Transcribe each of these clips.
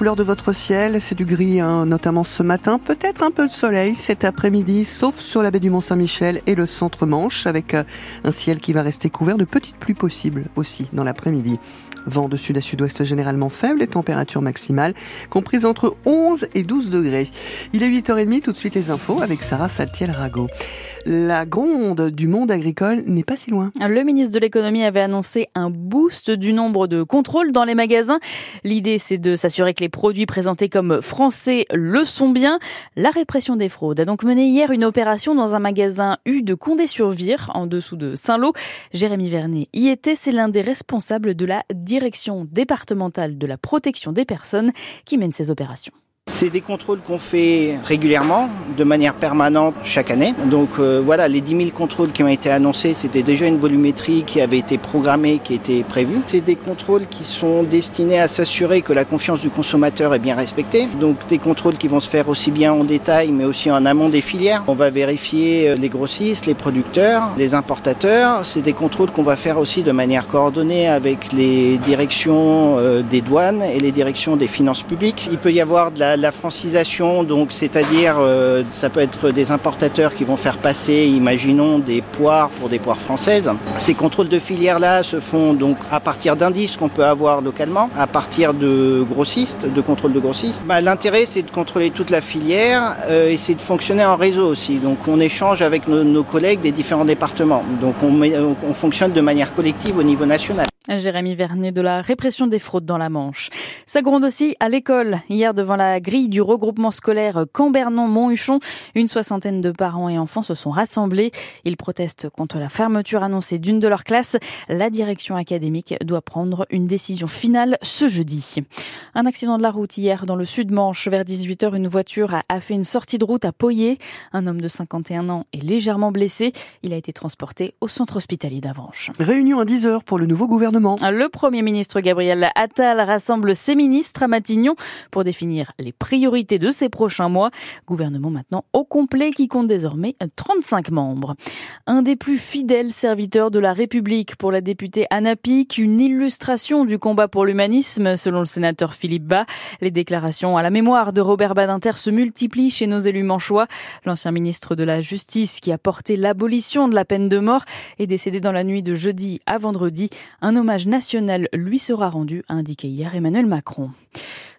couleur de votre ciel. C'est du gris, hein, notamment ce matin. Peut-être un peu de soleil cet après-midi, sauf sur la baie du Mont-Saint-Michel et le centre-Manche, avec euh, un ciel qui va rester couvert de petites pluies possibles aussi dans l'après-midi. Vent de sud à sud-ouest généralement faible et température maximale comprises entre 11 et 12 degrés. Il est 8h30, tout de suite les infos avec Sarah Saltiel-Rago. La gronde du monde agricole n'est pas si loin. Le ministre de l'économie avait annoncé un boost du nombre de contrôles dans les magasins. L'idée, c'est de s'assurer que les produits présentés comme français le sont bien. La répression des fraudes a donc mené hier une opération dans un magasin U de Condé-sur-Vire, en dessous de Saint-Lô. Jérémy Vernet y était, c'est l'un des responsables de la direction départementale de la protection des personnes qui mène ces opérations. C'est des contrôles qu'on fait régulièrement, de manière permanente chaque année. Donc euh, voilà, les 10 000 contrôles qui ont été annoncés, c'était déjà une volumétrie qui avait été programmée, qui était prévue. C'est des contrôles qui sont destinés à s'assurer que la confiance du consommateur est bien respectée. Donc des contrôles qui vont se faire aussi bien en détail, mais aussi en amont des filières. On va vérifier euh, les grossistes, les producteurs, les importateurs. C'est des contrôles qu'on va faire aussi de manière coordonnée avec les directions euh, des douanes et les directions des finances publiques. Il peut y avoir de la la francisation, donc c'est-à-dire euh, ça peut être des importateurs qui vont faire passer, imaginons, des poires pour des poires françaises. Ces contrôles de filière-là se font donc à partir d'indices qu'on peut avoir localement, à partir de grossistes, de contrôle de grossistes. Bah, L'intérêt, c'est de contrôler toute la filière euh, et c'est de fonctionner en réseau aussi. Donc on échange avec nos, collègues des différents départements. Donc on fonctionne de manière collective au niveau national. Jérémy Vernet de la répression des fraudes dans la Manche. Ça gronde aussi à l'école. Hier, devant la grille du regroupement scolaire Cambernon-Monthuchon, une soixantaine de parents et enfants se sont rassemblés. Ils protestent contre la fermeture annoncée d'une de leurs classes. La direction académique doit prendre une décision finale ce jeudi. Un accident de la route hier dans le sud-Manche. Vers 18h, une voiture a fait une sortie de route à Poyer. Un homme de 51 ans est légèrement blessé. Il a été transporté au centre hospitalier d'Avranches. Réunion à 10h pour le nouveau gouvernement. Le Premier ministre Gabriel Attal rassemble ses ministres à Matignon pour définir les priorités de ces prochains mois. Gouvernement maintenant au complet qui compte désormais 35 membres. Un des plus fidèles serviteurs de la République pour la députée Anna une illustration du combat pour l'humanisme selon le sénateur Philippe Bas. Les déclarations à la mémoire de Robert Badinter se multiplient chez nos élus manchois. L'ancien ministre de la Justice qui a porté l'abolition de la peine de mort est décédé dans la nuit de jeudi à vendredi. Un hommage national lui sera rendu, a indiqué hier Emmanuel Macron.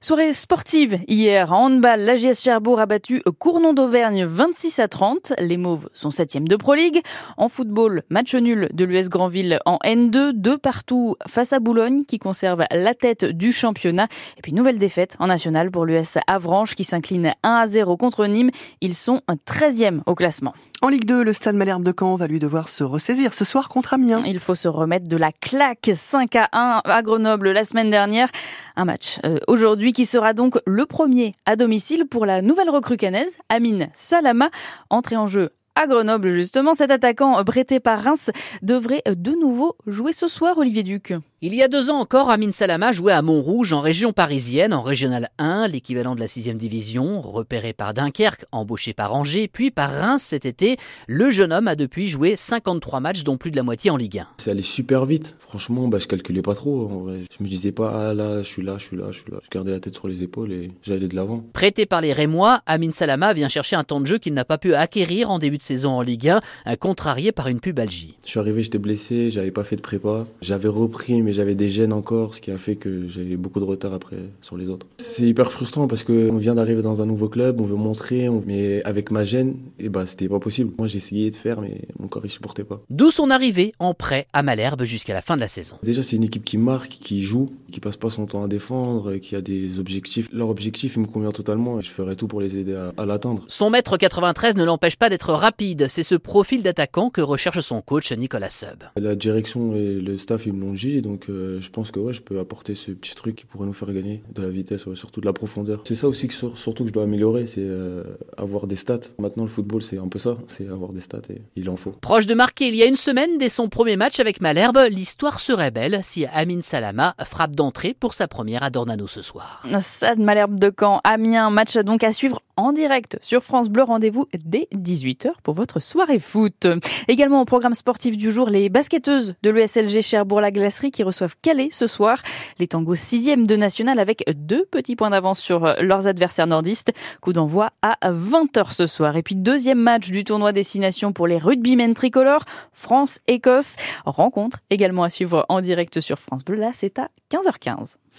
Soirée sportive hier en handball, l'AGS Cherbourg a battu Cournon d'Auvergne 26 à 30. Les Mauves sont septième de Pro League. En football, match nul de l'US Grandville en N2, deux partout face à Boulogne qui conserve la tête du championnat. Et puis nouvelle défaite en national pour l'US Avranches qui s'incline 1 à 0 contre Nîmes. Ils sont 13e au classement. En Ligue 2, le Stade Malherbe de Caen va lui devoir se ressaisir ce soir contre Amiens. Il faut se remettre de la claque 5 à 1 à Grenoble la semaine dernière. Un match euh, aujourd'hui qui sera donc le premier à domicile pour la nouvelle recrue canaise, Amine Salama, entrée en jeu à Grenoble justement. Cet attaquant prêté par Reims devrait de nouveau jouer ce soir, Olivier Duc. Il y a deux ans encore, Amine Salama jouait à Montrouge en région parisienne, en régional 1, l'équivalent de la 6 division, repéré par Dunkerque, embauché par Angers, puis par Reims cet été. Le jeune homme a depuis joué 53 matchs, dont plus de la moitié en Ligue 1. C'est allé super vite. Franchement, bah, je calculais pas trop. En vrai. Je me disais pas, ah là, je suis là, je suis là, je suis là. Je gardais la tête sur les épaules et j'allais de l'avant. Prêté par les Rémois, Amine Salama vient chercher un temps de jeu qu'il n'a pas pu acquérir en début de saison en Ligue 1, contrarié par une pubalgie. Je suis arrivé, j'étais blessé, j'avais pas fait de prépa. J'avais repris, mais j'avais des gènes encore ce qui a fait que j'ai beaucoup de retard après sur les autres. C'est hyper frustrant parce qu'on vient d'arriver dans un nouveau club, on veut montrer, mais avec ma gêne, et eh bah, c'était pas possible. Moi, essayé de faire, mais mon corps, il supportait pas. D'où son arrivée en prêt à Malherbe jusqu'à la fin de la saison. Déjà, c'est une équipe qui marque, qui joue, qui passe pas son temps à défendre, qui a des objectifs. Leur objectif, il me convient totalement et je ferai tout pour les aider à, à l'atteindre. Son mètre 93 ne l'empêche pas d'être rapide. C'est ce profil d'attaquant que recherche son coach Nicolas Sub. La direction et le staff, ils me l'ont dit, donc euh, je pense que ouais, je peux apporter ce petit truc qui pourrait nous faire gagner de la vitesse, surtout de la profondeur. C'est ça aussi que surtout que je dois améliorer, c'est euh, avoir des stats. Maintenant, le football, c'est un peu ça, c'est avoir des stats et il en faut. Proche de marquer il y a une semaine dès son premier match avec Malherbe, l'histoire serait belle si Amine Salama frappe d'entrée pour sa première à Dornano ce soir. Stade Malherbe de Caen, Amiens, match donc à suivre en direct sur France Bleu. Rendez-vous dès 18h pour votre soirée foot. Également au programme sportif du jour, les basketteuses de l'ESLG Cherbourg-la Glacerie qui reçoivent Calais ce soir. Les tangos 6e de national avec deux petits points d'avance sur euh, leurs adversaires nordistes. Coup d'envoi à 20h ce soir. Et puis deuxième match du tournoi Destination pour les rugbymen tricolores, France-Écosse. Rencontre également à suivre en direct sur France Bleu. Là, c'est à 15h15.